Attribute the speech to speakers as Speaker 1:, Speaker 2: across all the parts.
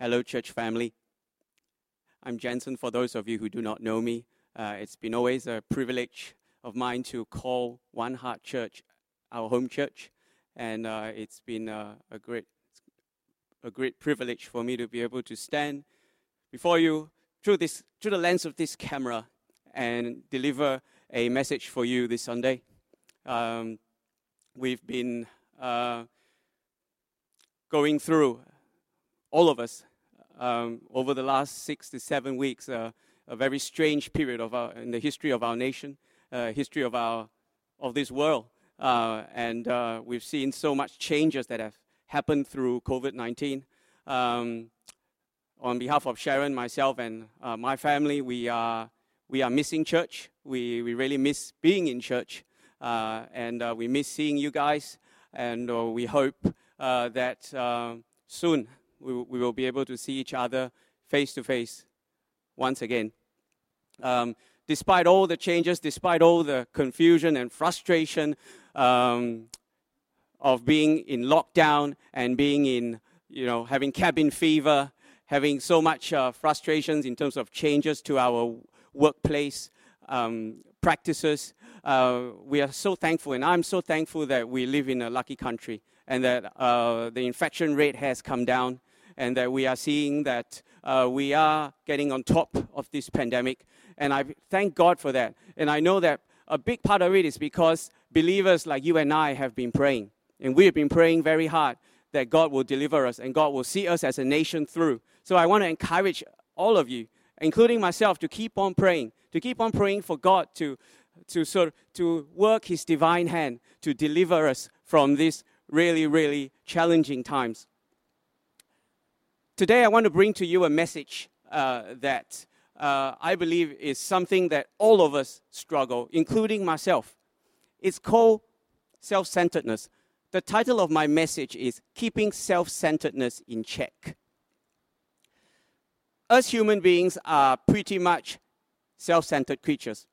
Speaker 1: Hello, church family. I'm Jensen, for those of you who do not know me. Uh, it's been always a privilege of mine to call One Heart Church our home church, and uh, it's been uh, a great, a great privilege for me to be able to stand before you through this, through the lens of this camera, and deliver a message for you this Sunday. Um, we've been uh, going through, all of us, um, over the last six to seven weeks, uh, a very strange period of our, in the history of our nation, uh, history of our of this world, uh, and uh, we've seen so much changes that have happened through COVID nineteen. Um, on behalf of Sharon, myself, and uh, my family, we are we are missing church. We we really miss being in church, uh, and we miss seeing you guys. And we hope that soon we, we will be able to see each other face to face once again. Um, despite all the changes, despite all the confusion and frustration um, of being in lockdown and being in, you know, having cabin fever, having so much uh, frustrations in terms of changes to our workplace um, practices, uh, we are so thankful, and I'm so thankful that we live in a lucky country and that uh, the infection rate has come down and that we are seeing that uh, we are getting on top of this pandemic. And I thank God for that. And I know that a big part of it is because believers like you and I have been praying. And we have been praying very hard that God will deliver us and God will see us as a nation through. So I want to encourage all of you, including myself, to keep on praying, to keep on praying for God to, to sort to work His divine hand to deliver us from these really, really challenging times. Today, I want to bring to you a message uh, that uh, I believe is something that all of us struggle, including myself. It's called self centeredness. The title of my message is Keeping Self Centeredness in Check. Us human beings are pretty much self centered creatures.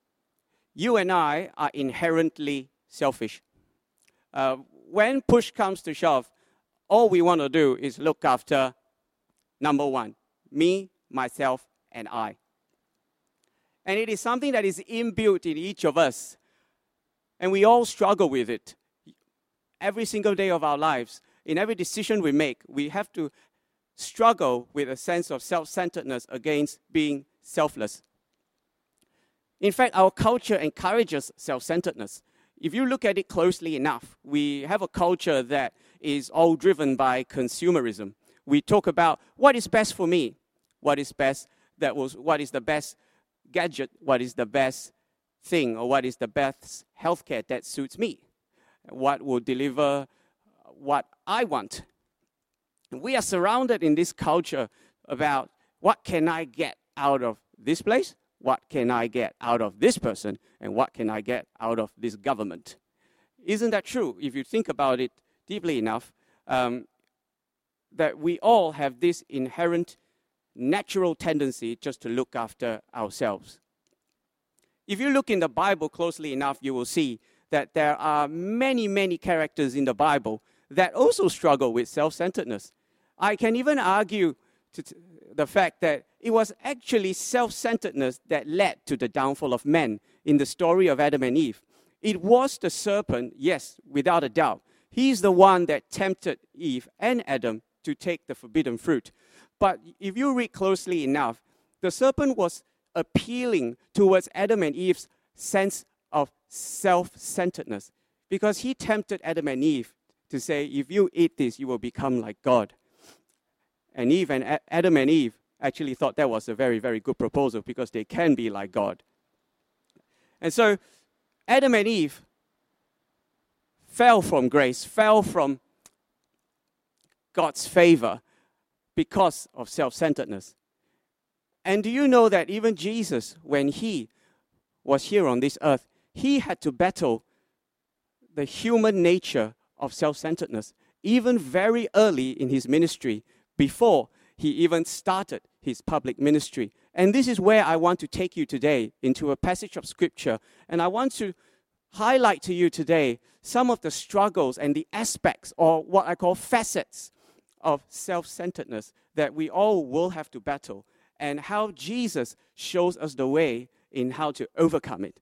Speaker 1: You and I are inherently selfish. Uh, when push comes to shove, all we want to do is look after Number one, me, myself, and I. And it is something that is inbuilt in each of us. And we all struggle with it. Every single day of our lives, in every decision we make, we have to struggle with a sense of self centeredness against being selfless. In fact, our culture encourages self centeredness. If you look at it closely enough, we have a culture that is all driven by consumerism we talk about what is best for me, what is best that was what is the best gadget, what is the best thing, or what is the best healthcare that suits me, what will deliver what I want. We are surrounded in this culture about what can I get out of this place, what can I get out of this person, and what can I get out of this government. Isn't that true? If you think about it deeply enough, um, that we all have this inherent natural tendency just to look after ourselves. If you look in the Bible closely enough, you will see that there are many, many characters in the Bible that also struggle with self centeredness. I can even argue t- the fact that it was actually self centeredness that led to the downfall of man in the story of Adam and Eve. It was the serpent, yes, without a doubt. He's the one that tempted Eve and Adam to take the forbidden fruit. But if you read closely enough, the serpent was appealing towards Adam and Eve's sense of self centeredness because he tempted Adam and Eve to say, if you eat this, you will become like God. And Eve and Adam and Eve actually thought that was a very, very good proposal because they can be like God. And so Adam and Eve fell from grace, fell from God's favor because of self centeredness. And do you know that even Jesus, when he was here on this earth, he had to battle the human nature of self centeredness, even very early in his ministry, before he even started his public ministry. And this is where I want to take you today into a passage of scripture. And I want to highlight to you today some of the struggles and the aspects, or what I call facets, of self centeredness that we all will have to battle, and how Jesus shows us the way in how to overcome it.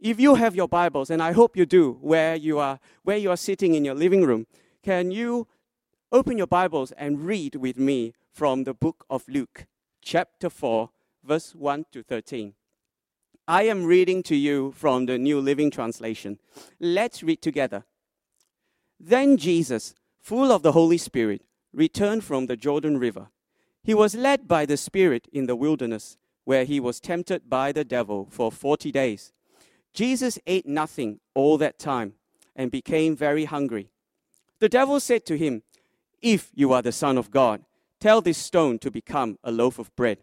Speaker 1: If you have your Bibles, and I hope you do, where you are, where you are sitting in your living room, can you open your Bibles and read with me from the book of Luke, chapter 4, verse 1 to 13? I am reading to you from the New Living Translation. Let's read together. Then Jesus, full of the Holy Spirit, returned from the Jordan River. He was led by the Spirit in the wilderness, where he was tempted by the devil for forty days. Jesus ate nothing all that time and became very hungry. The devil said to him, If you are the Son of God, tell this stone to become a loaf of bread.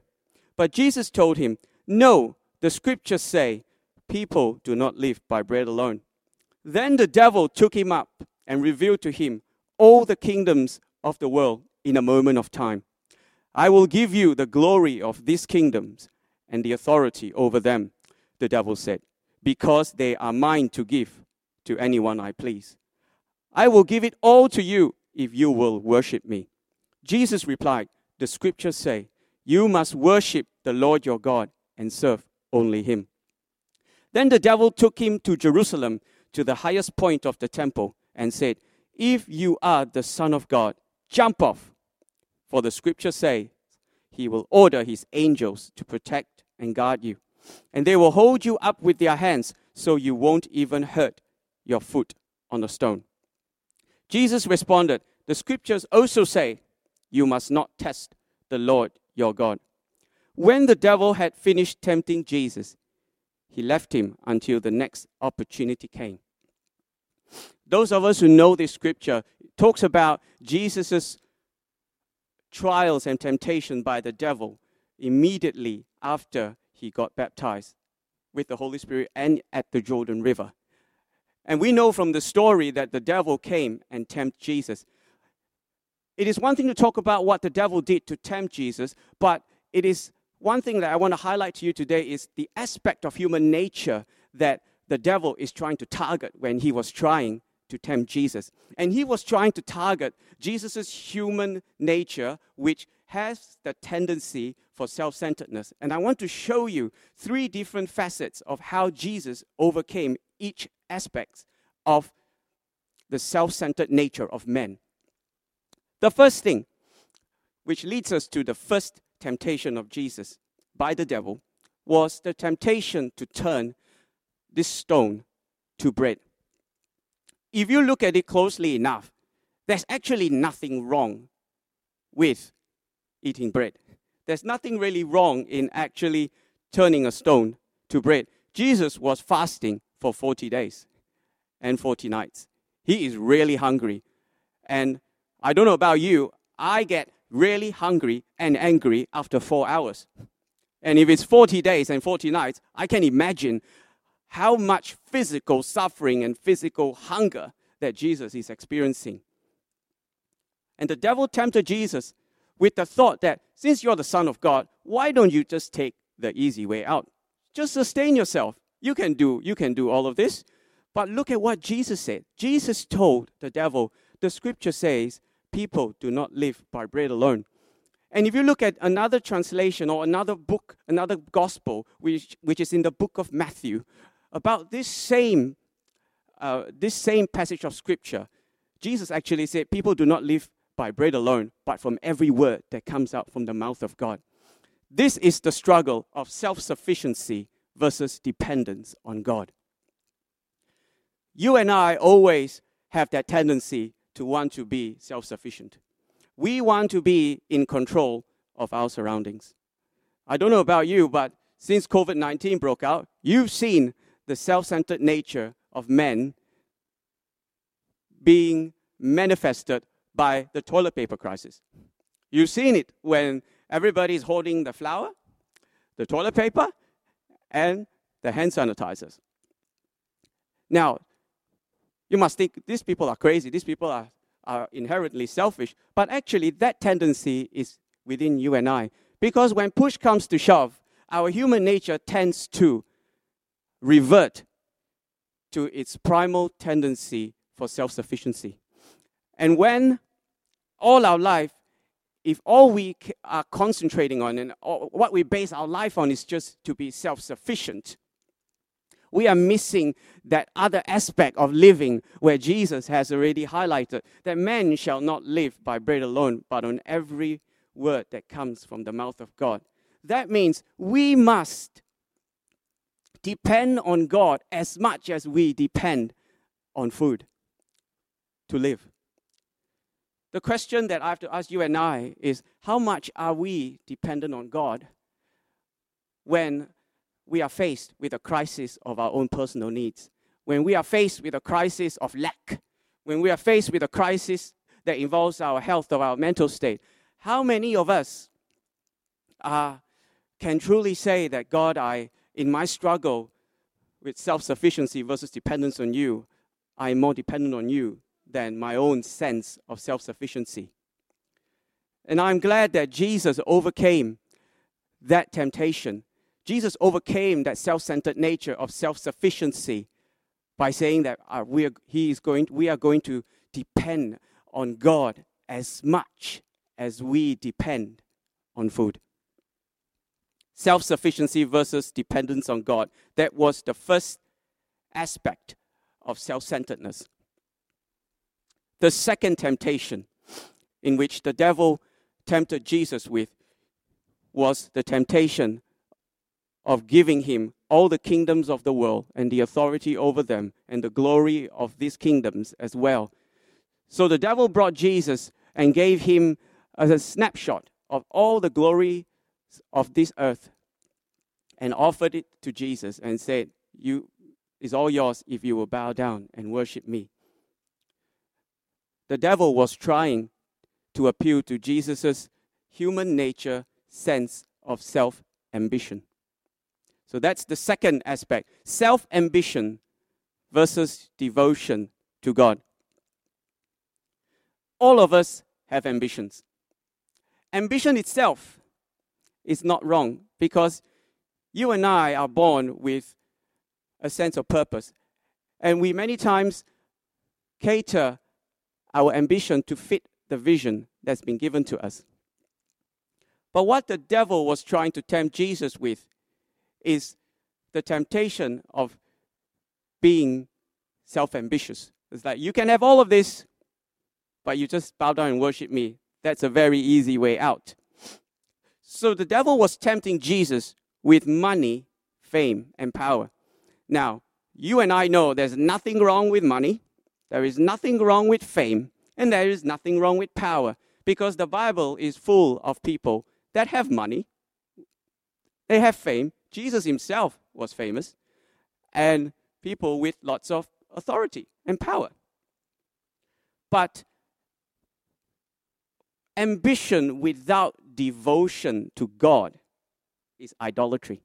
Speaker 1: But Jesus told him, No, the scriptures say, People do not live by bread alone. Then the devil took him up and revealed to him all the kingdoms of the world in a moment of time. I will give you the glory of these kingdoms and the authority over them, the devil said, because they are mine to give to anyone I please. I will give it all to you if you will worship me. Jesus replied, The scriptures say, You must worship the Lord your God and serve only him. Then the devil took him to Jerusalem to the highest point of the temple and said, If you are the Son of God, jump off. For the scripture says, He will order His angels to protect and guard you, and they will hold you up with their hands so you won't even hurt your foot on a stone. Jesus responded, The scriptures also say, You must not test the Lord your God. When the devil had finished tempting Jesus, he left him until the next opportunity came. Those of us who know this scripture talks about Jesus' trials and temptation by the devil immediately after he got baptized with the Holy Spirit and at the Jordan River. And we know from the story that the devil came and tempted Jesus. It is one thing to talk about what the devil did to tempt Jesus, but it is one thing that I want to highlight to you today is the aspect of human nature that the devil is trying to target when he was trying to tempt Jesus. And he was trying to target Jesus' human nature, which has the tendency for self centeredness. And I want to show you three different facets of how Jesus overcame each aspect of the self centered nature of men. The first thing, which leads us to the first temptation of Jesus by the devil, was the temptation to turn this stone to bread. If you look at it closely enough, there's actually nothing wrong with eating bread. There's nothing really wrong in actually turning a stone to bread. Jesus was fasting for 40 days and 40 nights. He is really hungry. And I don't know about you, I get really hungry and angry after four hours. And if it's 40 days and 40 nights, I can imagine how much physical suffering and physical hunger that Jesus is experiencing. And the devil tempted Jesus with the thought that since you're the Son of God, why don't you just take the easy way out? Just sustain yourself. You can do, you can do all of this. But look at what Jesus said. Jesus told the devil, the scripture says, people do not live by bread alone. And if you look at another translation or another book, another gospel, which, which is in the book of Matthew, about this same, uh, this same passage of scripture, Jesus actually said, People do not live by bread alone, but from every word that comes out from the mouth of God. This is the struggle of self sufficiency versus dependence on God. You and I always have that tendency to want to be self sufficient. We want to be in control of our surroundings. I don't know about you, but since COVID 19 broke out, you've seen the self centered nature of men being manifested by the toilet paper crisis. You've seen it when everybody's holding the flour, the toilet paper, and the hand sanitizers. Now, you must think these people are crazy, these people are, are inherently selfish, but actually, that tendency is within you and I. Because when push comes to shove, our human nature tends to revert to its primal tendency for self sufficiency. And when all our life if all we are concentrating on and what we base our life on is just to be self sufficient, we are missing that other aspect of living where Jesus has already highlighted that man shall not live by bread alone, but on every word that comes from the mouth of God. That means we must depend on God as much as we depend on food to live. The question that I have to ask you and I is how much are we dependent on God when we are faced with a crisis of our own personal needs? When we are faced with a crisis of lack? When we are faced with a crisis that involves our health or our mental state? How many of us uh, can truly say that, God, I, in my struggle with self sufficiency versus dependence on you, I am more dependent on you than my own sense of self sufficiency. And I'm glad that Jesus overcame that temptation. Jesus overcame that self centered nature of self sufficiency by saying that uh, we, are, he is going, we are going to depend on God as much as we depend on food. Self sufficiency versus dependence on God. That was the first aspect of self centeredness. The second temptation in which the devil tempted Jesus with was the temptation of giving him all the kingdoms of the world and the authority over them and the glory of these kingdoms as well. So the devil brought Jesus and gave him a snapshot of all the glory of this earth and offered it to Jesus and said, You is all yours if you will bow down and worship me the devil was trying to appeal to Jesus' human nature sense of self ambition. So that's the second aspect self ambition versus devotion to God. All of us have ambitions. Ambition itself is not wrong because you and I are born with a sense of purpose. And we many times cater our ambition to fit the vision that's been given to us. But what the devil was trying to tempt Jesus with is the temptation of being self ambitious. It's like, you can have all of this, but you just bow down and worship me. That's a very easy way out. So the devil was tempting Jesus with money, fame, and power. Now, you and I know there's nothing wrong with money. There is nothing wrong with fame, and there is nothing wrong with power, because the Bible is full of people that have money, they have fame. Jesus himself was famous, and people with lots of authority and power. But ambition without devotion to God is idolatry.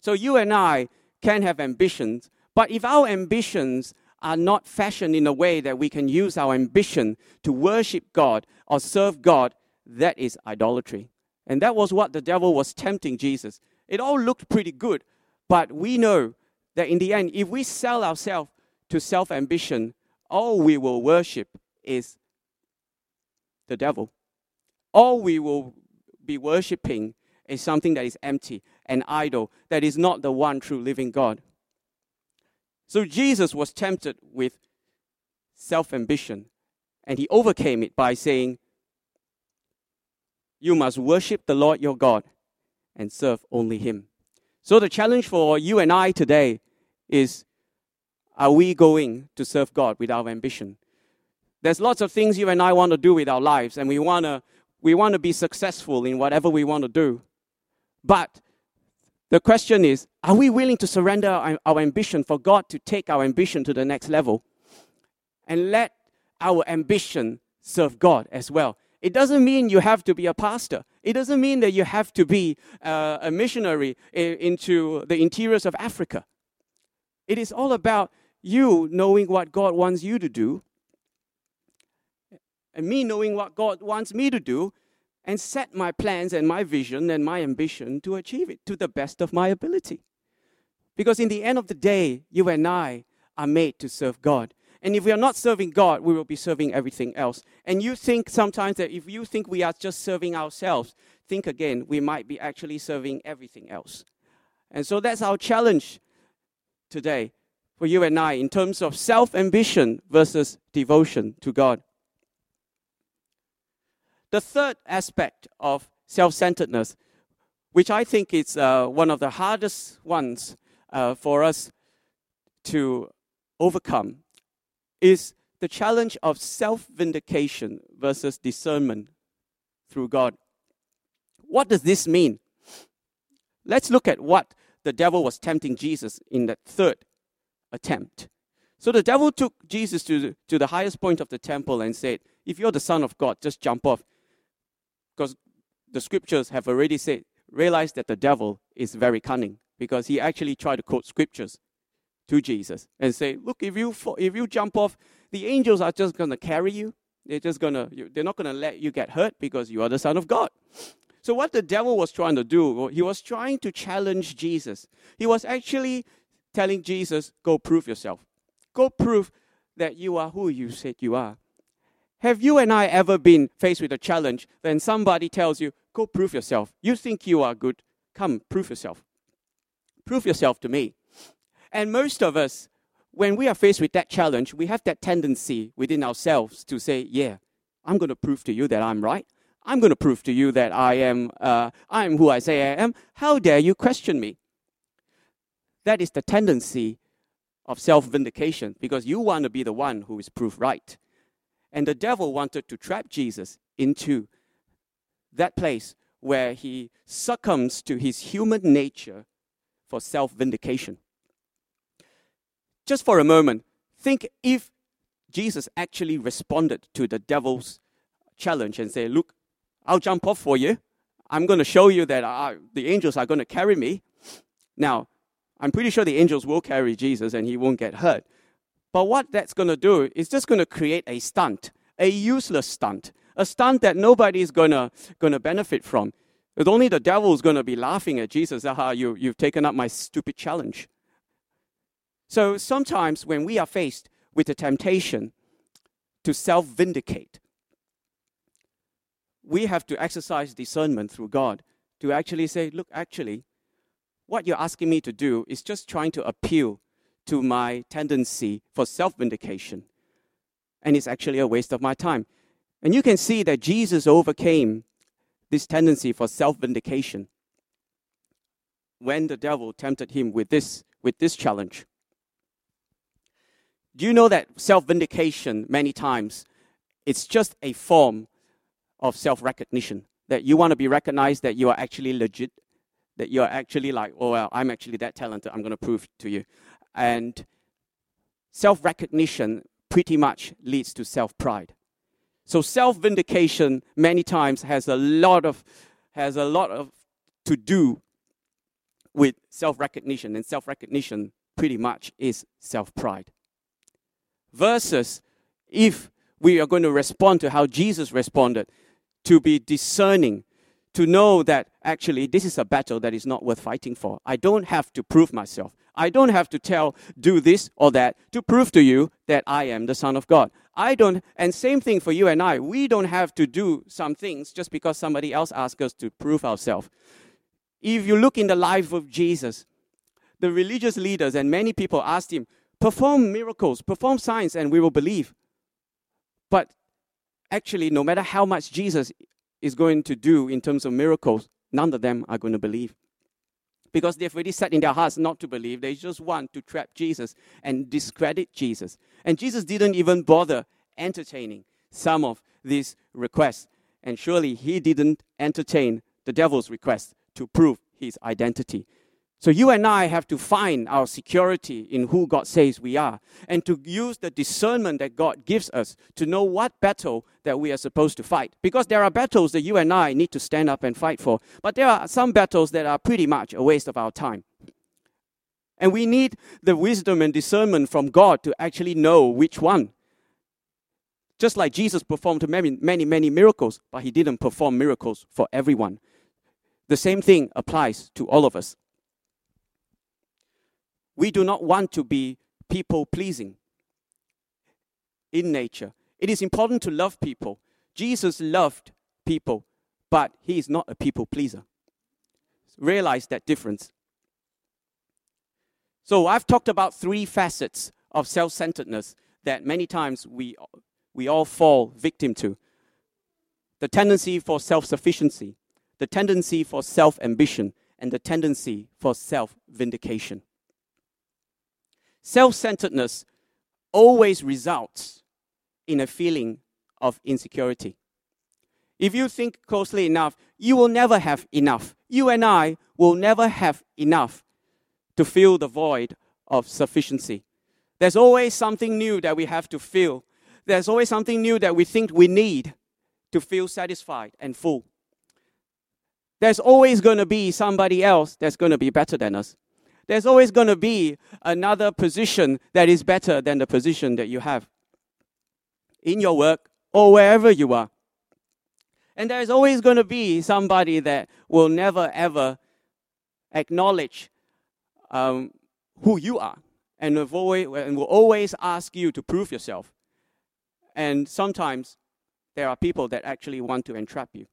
Speaker 1: So you and I can have ambitions but if our ambitions are not fashioned in a way that we can use our ambition to worship God or serve God, that is idolatry. And that was what the devil was tempting Jesus. It all looked pretty good, but we know that in the end, if we sell ourselves to self ambition, all we will worship is the devil. All we will be worshiping is something that is empty and idle, that is not the one true living God. So Jesus was tempted with self ambition, and he overcame it by saying, You must worship the Lord your God and serve only him. So the challenge for you and I today is are we going to serve God with our ambition? There's lots of things you and I want to do with our lives, and we want to we want to be successful in whatever we want to do. But the question is are we willing to surrender our, our, ambition for God to take our ambition to the next level and let our ambition serve God as well? It doesn't mean you have to be a pastor. It doesn't mean that you have to be uh, a missionary in, into the interiors of Africa. It is all about you knowing what God wants you to do and me knowing what God wants me to do and set my plans and my vision and my ambition to achieve it to the best of my ability. Because in the end of the day, you and I are made to serve God. And if we are not serving God, we will be serving everything else. And you think sometimes that if you think we are just serving ourselves, think again, we might be actually serving everything else. And so that's our challenge today for you and I in terms of self ambition versus devotion to God. The third aspect of self centeredness, which I think is uh, one of the hardest ones uh, for us to overcome, is the challenge of self vindication versus discernment through God. What does this mean? Let's look at what the devil was tempting Jesus in that third attempt. So the devil took Jesus to the, to the highest point of the temple and said, If you're the Son of God, just jump off. The scriptures have already said, realize that the devil is very cunning because he actually tried to quote scriptures to Jesus and say, Look, if you, if you jump off, the angels are just going to carry you. They're just going to, they're not going to let you get hurt because you are the Son of God. So, what the devil was trying to do, he was trying to challenge Jesus. He was actually telling Jesus, Go prove yourself. Go prove that you are who you said you are. Have you and I ever been faced with a challenge when somebody tells you, Go prove yourself? You think you are good. Come, prove yourself. Prove yourself to me. And most of us, when we are faced with that challenge, we have that tendency within ourselves to say, Yeah, I'm going to prove to you that I'm right. I'm going to prove to you that I am, uh, I am who I say I am. How dare you question me? That is the tendency of self vindication because you want to be the one who is proved right. And the devil wanted to trap Jesus into that place where he succumbs to his human nature for self vindication. Just for a moment, think if Jesus actually responded to the devil's challenge and say, Look, I'll jump off for you. I'm going to show you that I, the angels are going to carry me. Now, I'm pretty sure the angels will carry Jesus and he won't get hurt. But what that's going to do is just going to create a stunt, a useless stunt, a stunt that nobody is going to going to benefit from. It's only the devil is going to be laughing at Jesus. Aha, you, you've taken up my stupid challenge. So sometimes when we are faced with the temptation to self vindicate, we have to exercise discernment through God to actually say, look, actually, what you're asking me to do is just trying to appeal to my tendency for self vindication. And it's actually a waste of my time. And you can see that Jesus overcame this tendency for self vindication when the devil tempted him with this, with this challenge. Do you know that self vindication, many times, it's just a form of self recognition. That you want to be recognized that you are actually legit, that you are actually like, oh, well, I'm actually that talented, I'm going to prove to you. And self recognition pretty much leads to self pride. So self vindication many times has a lot of has a lot of to do with self recognition, and self recognition pretty much is self pride. Versus if we are going to respond to how Jesus responded, to be discerning, to know that actually this is a battle that is not worth fighting for. I don't have to prove myself. I don't have to tell, do this or that to prove to you that I am the Son of God. I don't, and same thing for you and I. We don't have to do some things just because somebody else asks us to prove ourselves. If you look in the life of Jesus, the religious leaders and many people asked him, perform miracles, perform signs, and we will believe. But actually, no matter how much Jesus is going to do in terms of miracles, none of them are going to believe. Because they've already set in their hearts not to believe. They just want to trap Jesus and discredit Jesus. And Jesus didn't even bother entertaining some of these requests. And surely he didn't entertain the devil's request to prove his identity. So you and I have to find our security in who God says we are and to use the discernment that God gives us to know what battle that we are supposed to fight. Because there are battles that you and I need to stand up and fight for, but there are some battles that are pretty much a waste of our time. And we need the wisdom and discernment from God to actually know which one. Just like Jesus performed many, many, many miracles, but he didn't perform miracles for everyone. The same thing applies to all of us. We do not want to be people pleasing. in nature. It is important to love people. Jesus loved people, but he is not a people pleaser. Realize that difference. So I've talked about three facets of self-centeredness that many times we, we all fall victim to. The tendency for self-sufficiency, the tendency for self-ambition, and the tendency for self-vindication. Self-centeredness always results in a feeling of insecurity. If you think closely enough, you will never have enough. You and I will never have enough to fill the void of sufficiency. There's always something new that we have to fill. There's always something new that we think we need to feel satisfied and full. There's always going to be somebody else that's going to be better than us. There's always going to be another position that is better than the position that you have in your work or wherever you are. And there's always going to be somebody that will never ever acknowledge um, who you are and, avoid, and will always ask you to prove yourself. And sometimes there are people that actually want to entrap you,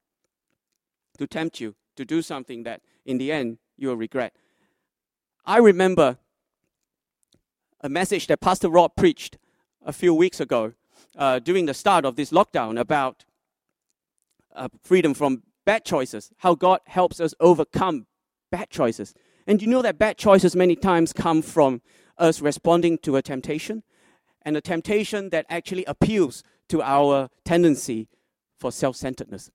Speaker 1: to tempt you to do something that in the end you will regret. I remember a message that Pastor Rob preached a few weeks ago uh, during the start of this lockdown about uh, freedom from bad choices, how God helps us overcome bad choices. And you know that bad choices many times come from us responding to a temptation, and a temptation that actually appeals to our tendency for self centeredness.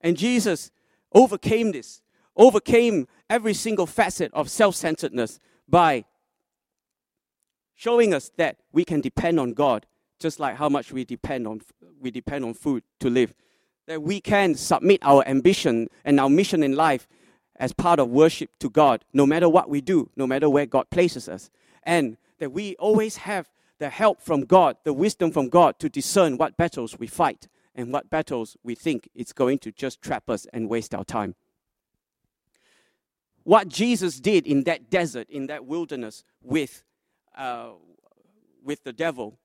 Speaker 1: And Jesus overcame this, overcame every single facet of self centeredness by showing us that we can depend on God just like how much we depend on we depend on food to live that we can submit our ambition and our mission in life as part of worship to God, no matter what we do, no matter where God places us. And that we always have the help from God, the wisdom from God to discern what battles we fight and what battles we think it's going to just trap us and waste our time. What Jesus did in that desert, in that wilderness with, uh, with the devil,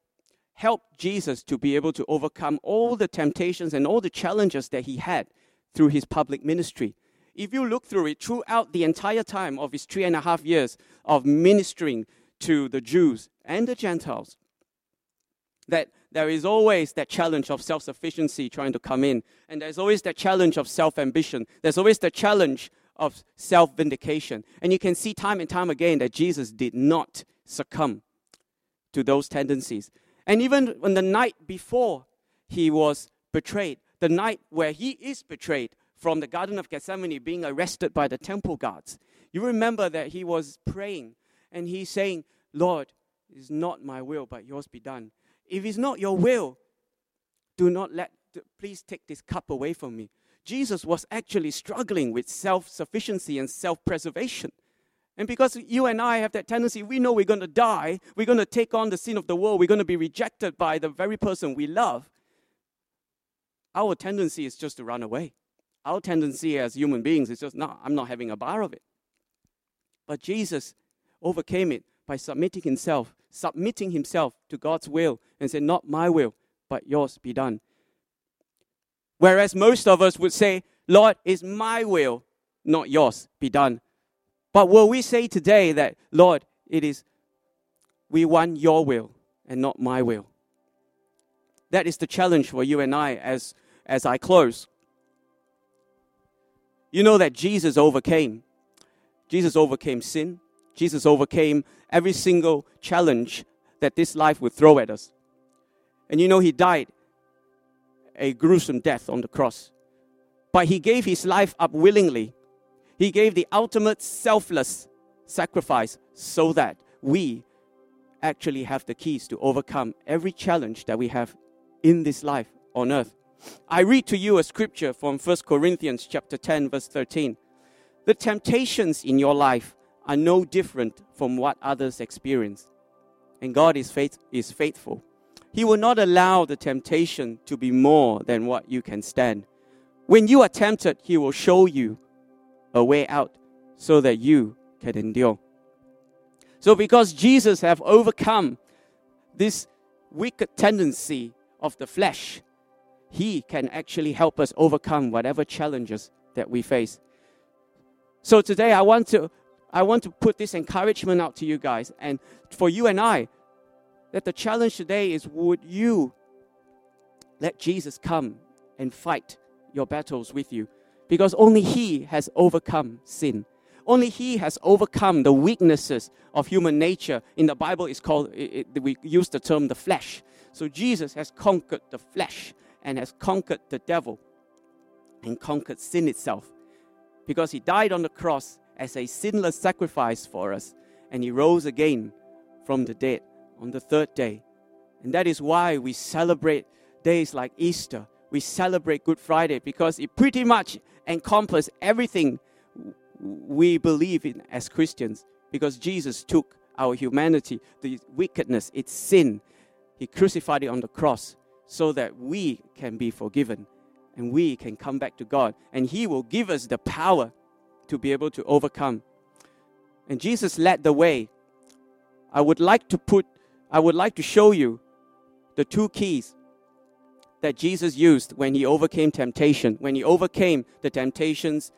Speaker 1: helped Jesus to be able to overcome all the temptations and all the challenges that he had through his public ministry. If you look through it, throughout the entire time of his three and a half years of ministering to the Jews and the Gentiles, that there is always that challenge of self sufficiency trying to come in, and there's always that challenge of self ambition, there's always the challenge of self vindication. And you can see time and time again that Jesus did not succumb to those tendencies. And even on the night before he was betrayed, the night where he is betrayed, from the Garden of Gethsemane being arrested by the temple guards. You remember that he was praying and he's saying, Lord, it's not my will, but yours be done. If it's not your will, do not let, please take this cup away from me. Jesus was actually struggling with self sufficiency and self preservation. And because you and I have that tendency, we know we're going to die, we're going to take on the sin of the world, we're going to be rejected by the very person we love. Our tendency is just to run away. Our tendency as human beings is just, no, I'm not having a bar of it. But Jesus overcame it by submitting himself, submitting himself to God's will and said, Not my will, but yours be done. Whereas most of us would say, Lord, it's my will, not yours, be done. But will we say today that, Lord, it is, we want your will and not my will? That is the challenge for you and I as, as I close. You know that Jesus overcame. Jesus overcame sin. Jesus overcame every single challenge that this life would throw at us. And you know, he died a gruesome death on the cross. But he gave his life up willingly. He gave the ultimate selfless sacrifice so that we actually have the keys to overcome every challenge that we have in this life on earth. I read to you a scripture from 1 Corinthians chapter 10 verse 13. The temptations in your life are no different from what others experience. And God is, faith, is faithful. He will not allow the temptation to be more than what you can stand. When you are tempted, He will show you a way out so that you can endure. So because Jesus have overcome this wicked tendency of the flesh, He can actually help us overcome whatever challenges that we face. So today I want to I want to put this encouragement out to you guys and for you and I that the challenge today is would you let Jesus come and fight your battles with you? Because only He has overcome sin. Only He has overcome the weaknesses of human nature. In the Bible, it's called, it, it, we use the term the flesh. So Jesus has conquered the flesh and has conquered the devil and conquered sin itself. Because He died on the cross as a sinless sacrifice for us and He rose again from the dead on the third day. And that is why we celebrate days like Easter. We celebrate Good Friday because it pretty much encompasses everything we believe in as Christians. Because Jesus took our humanity, the wickedness, its sin, He crucified it on the cross so that we can be forgiven and we can come back to God. And He will give us the power to be able to overcome. And Jesus led the way. I would like to put I would like to show you the two keys that Jesus used when he overcame temptation, when he overcame the temptations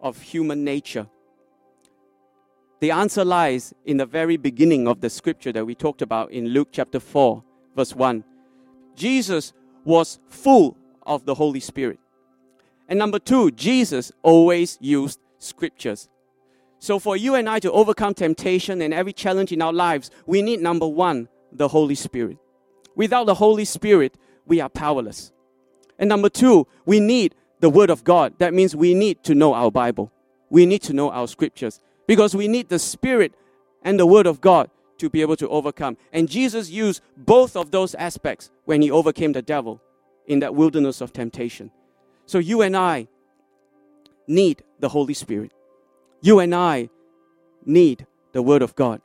Speaker 1: of human nature. The answer lies in the very beginning of the scripture that we talked about in Luke chapter 4, verse 1. Jesus was full of the Holy Spirit. And number two, Jesus always used scriptures. So, for you and I to overcome temptation and every challenge in our lives, we need number one, the Holy Spirit. Without the Holy Spirit, we are powerless. And number two, we need the Word of God. That means we need to know our Bible. We need to know our scriptures because we need the Spirit and the Word of God to be able to overcome. And Jesus used both of those aspects when he overcame the devil in that wilderness of temptation. So you and I need the Holy Spirit. You and I need the Word of God.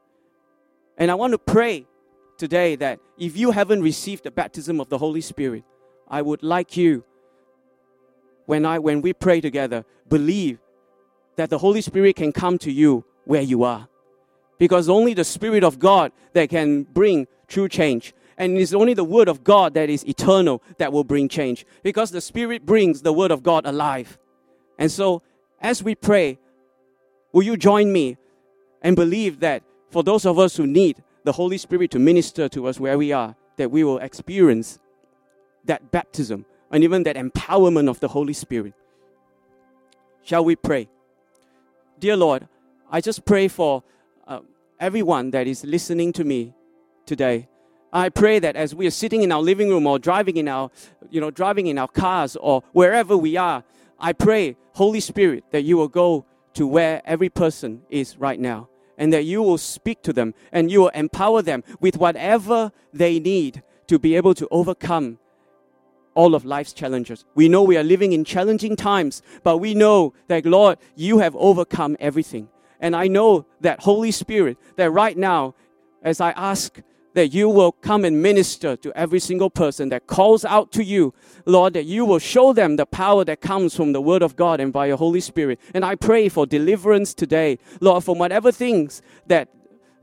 Speaker 1: And I want to pray today that if you haven't received the baptism of the Holy Spirit, I would like you, when, I, when we pray together, believe that the Holy Spirit can come to you where you are. Because only the Spirit of God that can bring true change. And it's only the Word of God that is eternal that will bring change. Because the Spirit brings the Word of God alive. And so, as we pray, will you join me and believe that for those of us who need the Holy Spirit to minister to us where we are, that we will experience that baptism and even that empowerment of the Holy Spirit. Shall we pray? Dear Lord, I just pray for uh, everyone that is listening to me today. I pray that as we are sitting in our living room or driving in our, you know, driving in our cars or wherever we are, I pray, Holy Spirit, that you will go to where every person is right now and that you will speak to them and you will empower them with whatever they need to be able to overcome all of life's challenges. We know we are living in challenging times, but we know that, Lord, you have overcome everything. And I know that, Holy Spirit, that right now, as I ask that you will come and minister to every single person that calls out to you. Lord, that you will show them the power that comes from the Word of God and by your Holy Spirit. And I pray for deliverance today, Lord, from whatever things that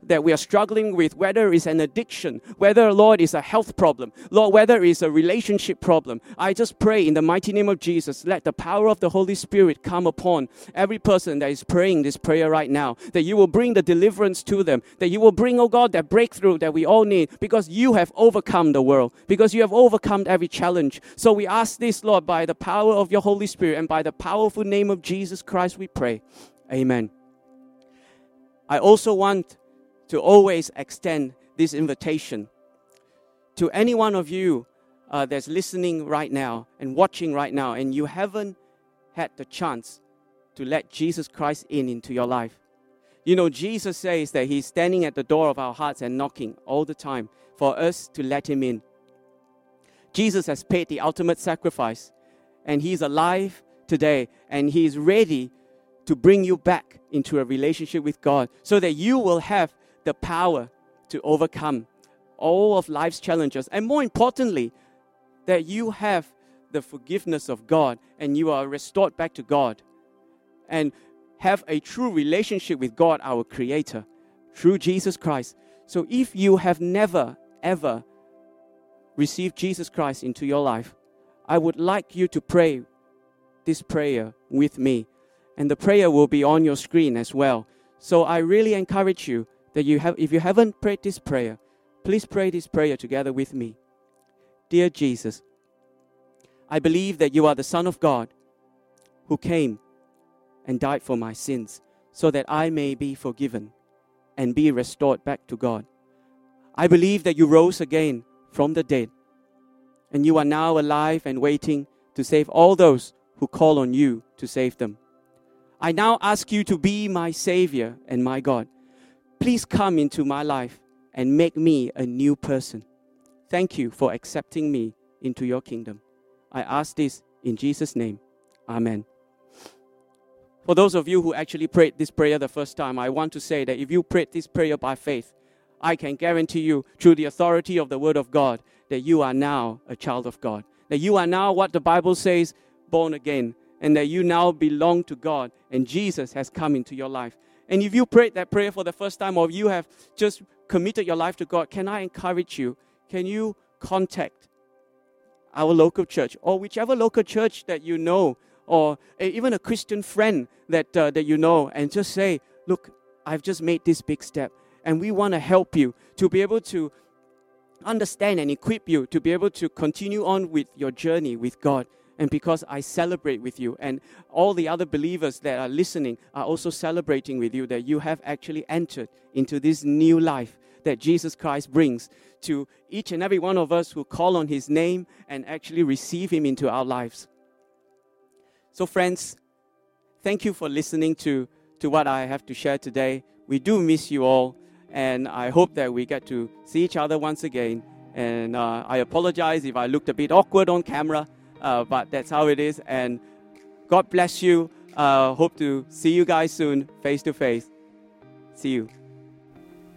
Speaker 1: that we are struggling with, whether it's an addiction, whether, Lord, is a health problem, Lord, whether it's a relationship problem. I just pray in the mighty name of Jesus, let the power of the Holy Spirit come upon every person that is praying this prayer right now, that you will bring the deliverance to them, that you will bring, oh God, that breakthrough that we all need, because you have overcome the world, because you have overcome every challenge. So we ask this, Lord, by the power of your Holy Spirit and by the powerful name of Jesus Christ, we pray. Amen. I also want to always extend this invitation to any one of you uh, that's listening right now and watching right now, and you haven't had the chance to let Jesus Christ in into your life. You know, Jesus says that He's standing at the door of our hearts and knocking all the time for us to let Him in. Jesus has paid the ultimate sacrifice, and He's alive today, and He is ready to bring you back into a relationship with God so that you will have the power to overcome all of life's challenges. And more importantly, that you have the forgiveness of God and you are restored back to God and have a true relationship with God, our Creator, through Jesus Christ. So if you have never, ever received Jesus Christ into your life, I would like you to pray this prayer with me. And the prayer will be on your screen as well. So I really encourage you that you have, if you haven't prayed this prayer, please pray this prayer together with me. Dear Jesus, I believe that you are the Son of God who came and died for my sins so that I may be forgiven and be restored back to God. I believe that you rose again from the dead and you are now alive and waiting to save all those who call on you to save them. I now ask you to be my Savior and my God. Please come into my life and make me a new person. Thank you for accepting me into your kingdom. I ask this in Jesus' name. Amen. For those of you who actually prayed this prayer the first time, I want to say that if you prayed this prayer by faith, I can guarantee you, through the authority of the Word of God, that you are now a child of God. That you are now what the Bible says, born again. And that you now belong to God and Jesus has come into your life. And if you prayed that prayer for the first time or you have just committed your life to God, can I encourage you? Can you contact our local church or whichever local church that you know or even a Christian friend that, uh, that you know and just say, Look, I've just made this big step and we want to help you to be able to understand and equip you to be able to continue on with your journey with God. And because I celebrate with you, and all the other believers that are listening are also celebrating with you that you have actually entered into this new life that Jesus Christ brings to each and every one of us who call on His name and actually receive Him into our lives. So, friends, thank you for listening to, to what I have to share today. We do miss you all. And I hope that we get to see each other once again. And uh, I apologize if I looked a bit awkward on camera, but that's how it is. And God bless you. Uh, hope to see you guys soon, face to face. See you.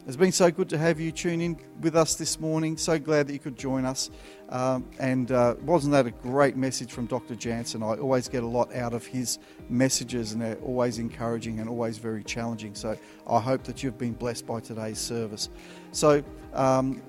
Speaker 2: It's been so good to have you tune in with us this morning. So glad that you could join us. Um, and uh, wasn't that a great message from Dr. Jansen? I always get a lot out of his messages, and they're always encouraging and always very challenging. So I hope that you've been blessed by today's service. So, um,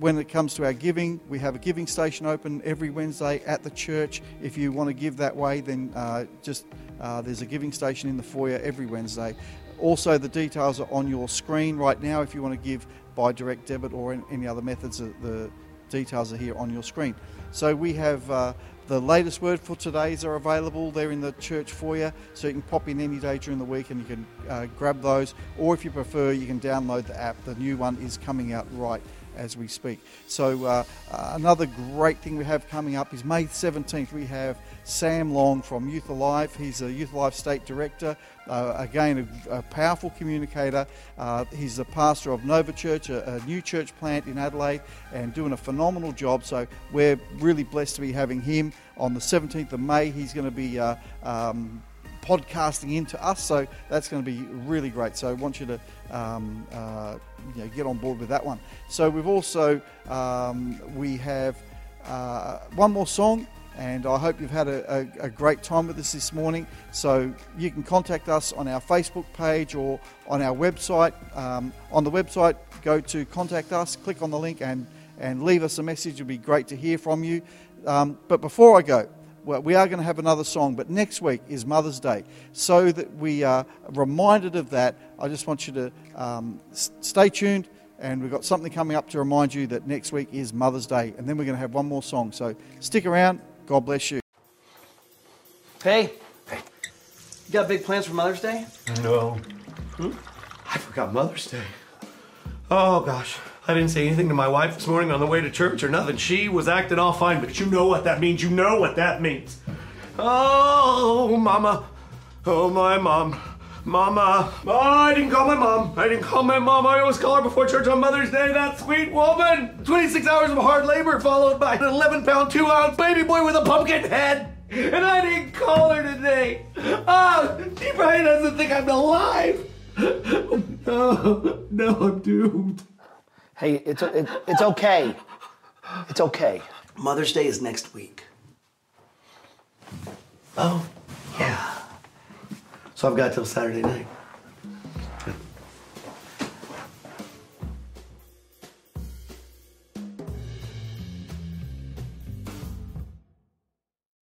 Speaker 2: when it comes to our giving, we have a giving station open every Wednesday at the church. If you want to give that way, then uh, just uh, there's a giving station in the foyer every Wednesday. Also, the details are on your screen right now if you want to give by direct debit or any other methods. The details are here on your screen. So, we have uh, the latest word for today's are available. They're in the church foyer, so you can pop in any day during the week and you can uh, grab those. Or if you prefer, you can download the app. The new one is coming out right as we speak. So, uh, another great thing we have coming up is May 17th. We have Sam Long from Youth Alive. He's a Youth Alive State Director. Uh, again, a, a, powerful communicator. Uh, he's the pastor of Nova Church, a, a, new church plant in Adelaide, and doing a phenomenal job. So we're really blessed to be having him on the 17th of May. He's going to be uh, um, podcasting into us, so that's going to be really great. So I want you to um, uh, you know, get on board with that one. So we've also um, we have uh, one more song and I hope you've had a, a, a, great time with us this morning. So you can contact us on our Facebook page or on our website. Um, on the website, go to contact us, click on the link, and, and leave us a message. It'd be great to hear from you. Um, but before I go, well, we are going to have another song, but next week is Mother's Day. So that we are reminded of that, I just want you to um, stay tuned and we've got something coming up to remind you that next week is Mother's Day, and then we're going to have one more song. So stick around. God bless you.
Speaker 3: Hey. Hey. You got big plans for Mother's Day?
Speaker 4: No.
Speaker 3: Hmm?
Speaker 4: I forgot Mother's Day. Oh, gosh. I didn't say anything to my wife this morning on the way to church or nothing. She was acting all fine, but you know what that means. You know what that means. Oh, Mama. Oh, my mom. Mama. Oh, I didn't call my mom. I didn't call my mom. I always call her before church on Mother's Day. That sweet woman. 26 hours of hard labor followed by an 11 pound, 2 ounce baby boy with a pumpkin head. And I didn't call her today. Oh, she probably doesn't think I'm alive. No, no, I'm doomed.
Speaker 3: Hey, it's, it, it's okay. It's okay. Mother's Day is next week.
Speaker 4: Oh, yeah. So I've got till Saturday night.